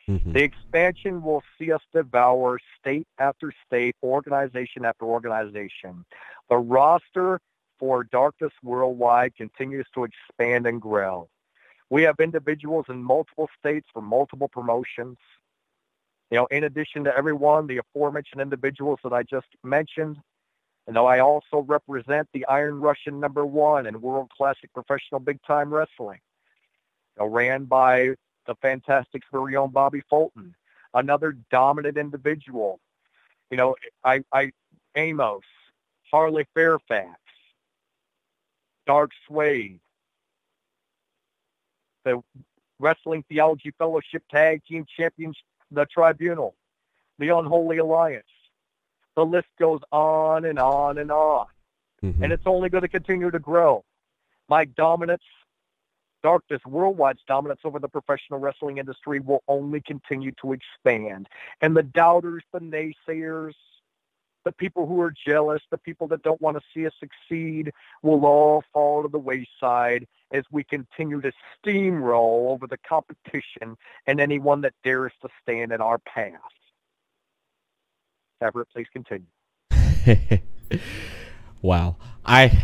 Mhm. The expansion will see us devour state after state, organization after organization. The roster for Darkness Worldwide continues to expand and grow. We have individuals in multiple states for multiple promotions. You know, in addition to everyone, the aforementioned individuals that I just mentioned, you know, I also represent the Iron Russian number one in World Classic Professional Big Time Wrestling, you know, ran by the fantastic very own Bobby Fulton, another dominant individual. You know, I, I, Amos, Harley Fairfax, Dark Swade, the Wrestling Theology Fellowship Tag Team Champions, the Tribunal, the Unholy Alliance. The list goes on and on and on Mhm. and it's only going to continue to grow. My dominance, Darkness Worldwide's dominance over the professional wrestling industry will only continue to expand. And the doubters, the naysayers, the people who are jealous, the people that don't want to see us succeed will all fall to the wayside as we continue to steamroll over the competition and anyone that dares to stand in our path. Everett, please continue. wow. I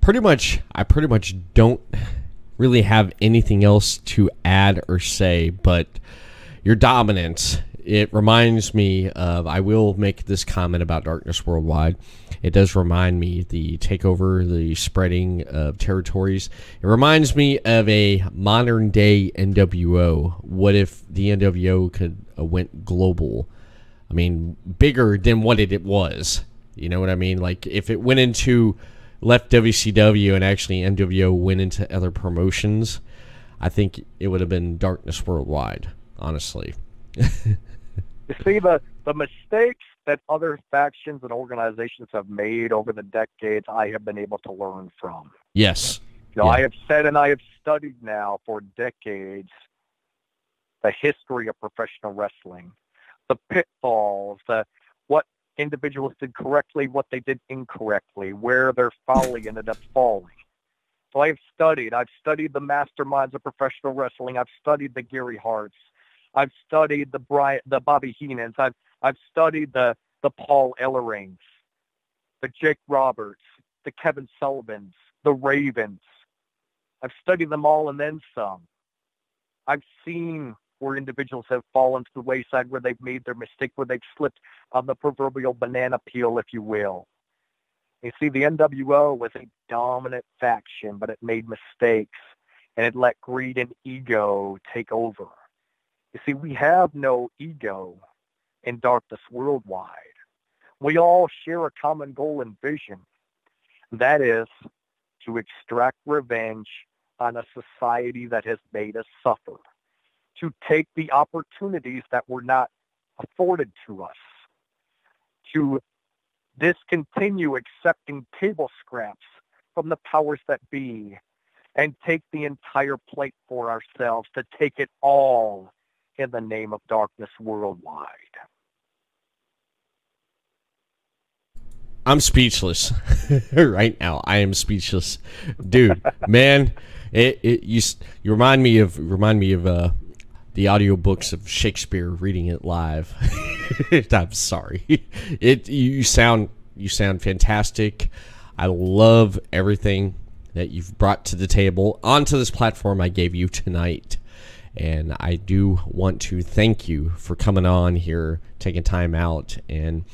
pretty much I pretty much don't really have anything else to add or say, but your dominance it reminds me of I will make this comment about Darkness Worldwide. It does remind me the takeover, the spreading of territories. It reminds me of a modern day NWO. What if the NWO could uh, went global? I mean, bigger than what it, it was. You know what I mean? Like if it went into left WCW and actually NWO went into other promotions, I think it would have been Darkness Worldwide. Honestly. You see the the mistakes that other factions and organizations have made over the decades. I have been able to learn from. Yes. You know, Yeah. I have said and I have studied now for decades the history of professional wrestling, the pitfalls, the what individuals did correctly, what they did incorrectly, where their folly ended up falling. So I've studied. I've studied the masterminds of professional wrestling. I've studied the Gary Harts. I've studied the the Bobby Heenans. I've I've studied the the Paul Ellerings, the Jake Roberts, the Kevin Sullivans, the Ravens. I've studied them all and then some. I've seen where individuals have fallen to the wayside, where they've made their mistake, where they've slipped on the proverbial banana peel, if you will. You see, the NWO was a dominant faction, but it made mistakes and it let greed and ego take over. You see, we have no ego in Darkness Worldwide. We all share a common goal and vision. That is to extract revenge on a society that has made us suffer, to take the opportunities that were not afforded to us, to discontinue accepting table scraps from the powers that be, and take the entire plate for ourselves, to take it all in the name of darkness worldwide. I'm speechless right now. I am speechless, dude. man, it, it you you remind me of remind me of uh, the audiobooks of Shakespeare reading it live. I'm sorry. It you sound you sound fantastic. I love everything that you've brought to the table onto this platform I gave you tonight. And I do want to thank you for coming on here, taking time out, and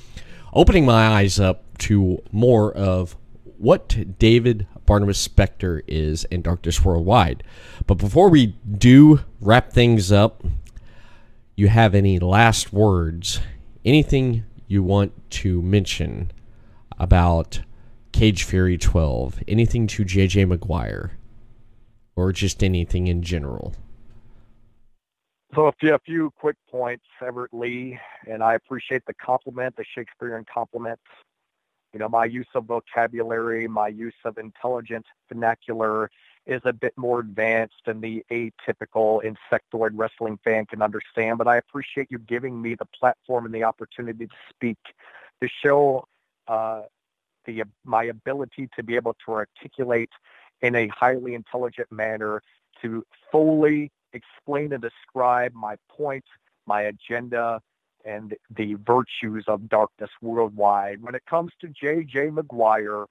opening my eyes up to more of what David Barnabas Spector is in Darkness Worldwide. But before we do wrap things up, you have any last words, anything you want to mention about Cage Fury 12, anything to JJ McGuire, or just anything in general? So a few, quick points, Everett Lee, and I appreciate the compliment, the Shakespearean compliments. You know, my use of vocabulary, my use of intelligent vernacular is a bit more advanced than the atypical insectoid wrestling fan can understand, but I appreciate you giving me the platform and the opportunity to speak, to show uh, the my ability to be able to articulate in a highly intelligent manner to fully explain and describe my point, my agenda, and the virtues of darkness worldwide. When it comes to J.J. McGuire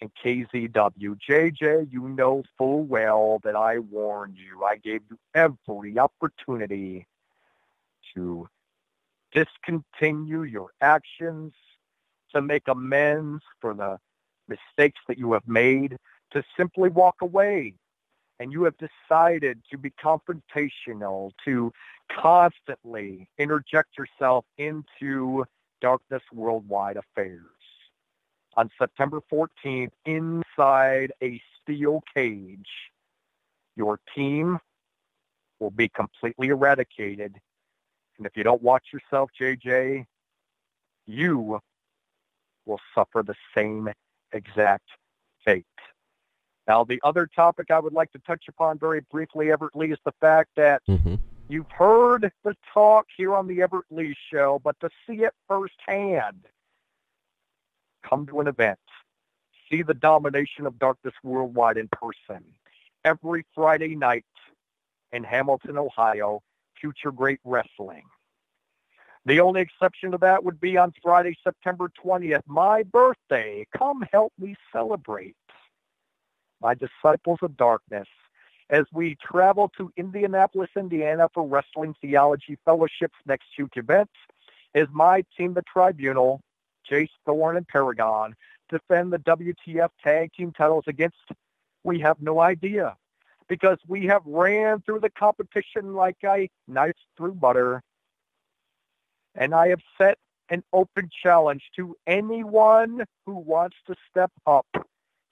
and KZW, JJ, you know full well that I warned you. I gave you every opportunity to discontinue your actions, to make amends for the mistakes that you have made, to simply walk away and you have decided to be confrontational, to constantly interject yourself into darkness worldwide affairs. On September 14th, inside a steel cage, your team will be completely eradicated. And if you don't watch yourself, JJ, you will suffer the same exact fate. Now, the other topic I would like to touch upon very briefly, Everett Lee, is the fact that Mm-hmm. you've heard the talk here on the Everett Lee Show, but to see it firsthand, come to an event. See the domination of darkness worldwide in person. Every Friday night in Hamilton, Ohio, Future Great Wrestling. The only exception to that would be on Friday, September 20th, my birthday. Come help me celebrate. My disciples of darkness, as we travel to Indianapolis, Indiana for Wrestling Theology Fellowship's next huge event, is my team, the Tribunal, Jace Thorne and Paragon, defend the WTF tag team titles against, we have no idea. Because we have ran through the competition like a knife through butter. And I have set an open challenge to anyone who wants to step up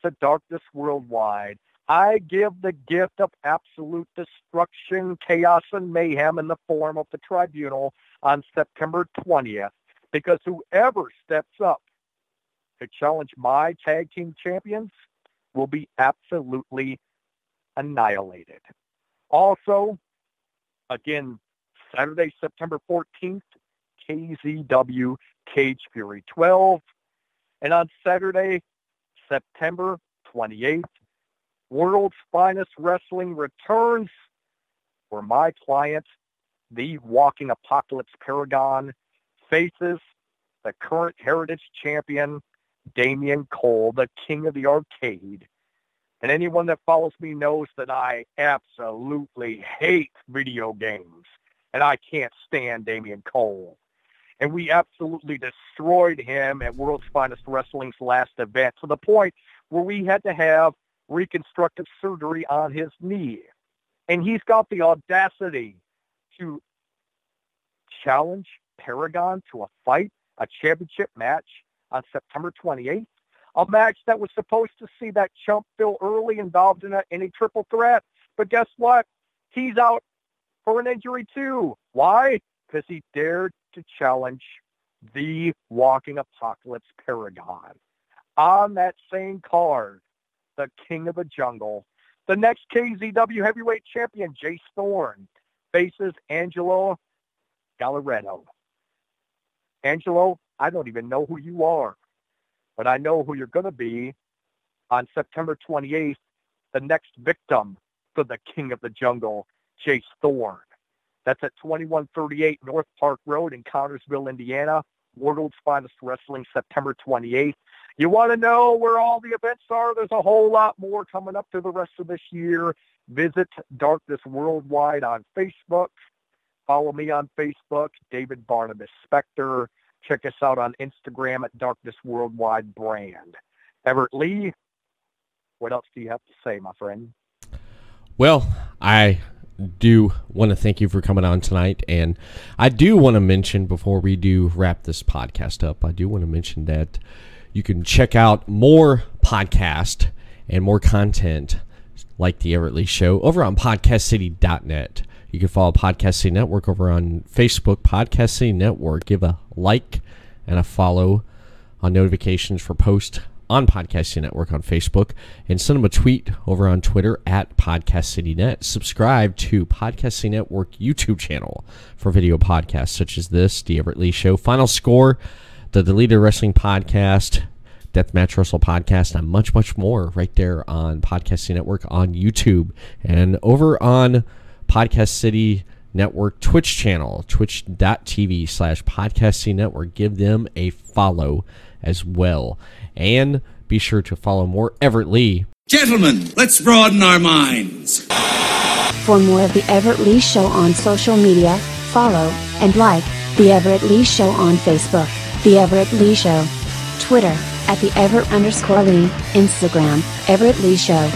to Darkness Worldwide. I give the gift of absolute destruction, chaos, and mayhem in the form of the tribunal on September 20th because whoever steps up to challenge my tag team champions will be absolutely annihilated. Also, again, Saturday, September 14th, KZW Cage Fury 12. And on Saturday, September 28th, World's Finest Wrestling returns for my client, the Walking Apocalypse Paragon, faces the current Heritage Champion, Damian Cole, the king of the arcade. And anyone that follows me knows that I absolutely hate video games. And I can't stand Damian Cole. And we absolutely destroyed him at World's Finest Wrestling's last event to the point where we had to have reconstructive surgery on his knee. And he's got the audacity to challenge Paragon to a fight, a championship match on September 28th, a match that was supposed to see that chump Phil Early involved in a, in a triple threat. But guess what? He's out for an injury too. Why? Because he dared to challenge the walking apocalypse Paragon. On that same card, the king of the jungle, the next KZW heavyweight champion, Jace Thorne, faces Angelo Gallaretto. Angelo, I don't even know who you are, but I know who you're going to be on September 28th, the next victim for the king of the jungle, Jace Thorne. That's at 2138 North Park Road in Connersville, Indiana. World's Finest Wrestling, September 28th. You want to know where all the events are? There's a whole lot more coming up through the rest of this year. Visit Darkness Worldwide on Facebook. Follow me on Facebook, David Barnabas Spector. Check us out on Instagram at Darkness Worldwide Brand. Everett Lee, what else do you have to say, my friend? Well, I do want to thank you for coming on tonight. And I do want to mention before we do wrap this podcast up, I do want to mention that you can check out more podcast and more content like the Everett Lee Show over on podcastcity.net. You can follow Podcast City Network over on Facebook, Podcast City Network. Give a like and a follow on notifications for post on Podcast City Network on Facebook and send them a tweet over on Twitter at Podcast City Net. Subscribe to Podcast City Network YouTube channel for video podcasts such as this, The Everett Lee Show, Final Score, the Deleted Wrestling Podcast, Deathmatch Wrestle Podcast, and much, much more right there on Podcast City Network on YouTube and over on Podcast City Network Twitch channel, twitch.tv slash Podcast City Network. Give them a follow as well. And be sure to follow more Everett Lee. Gentlemen, let's broaden our minds. For more of The Everett Lee Show on social media, follow and like The Everett Lee Show on Facebook, The Everett Lee Show, Twitter, at The Everett underscore Lee, Instagram, Everett Lee Show.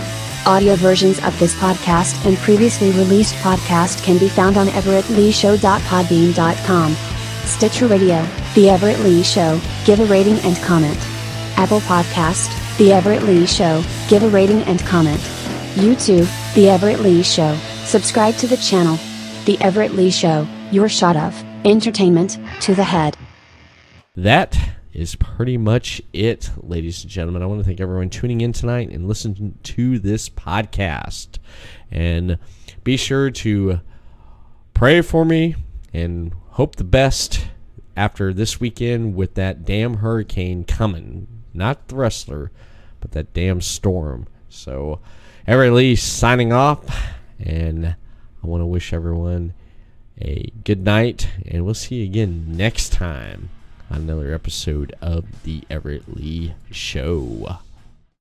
Audio versions of this podcast and previously released podcast can be found on everettleeshow.podbean.com. Stitcher Radio, The Everett Lee Show, give a rating and comment. Apple Podcast, The Everett Lee Show, give a rating and comment. YouTube, The Everett Lee Show, subscribe to the channel. The Everett Lee Show, your shot of entertainment to the head. That is pretty much it, ladies and gentlemen. I want to thank everyone tuning in tonight and listening to this podcast. And be sure to pray for me and hope the best after this weekend with that damn hurricane coming. Not the wrestler, but that damn storm. So, Everett Lee signing off, and I want to wish everyone a good night, and we'll see you again next time on another episode of the Everett Lee Show.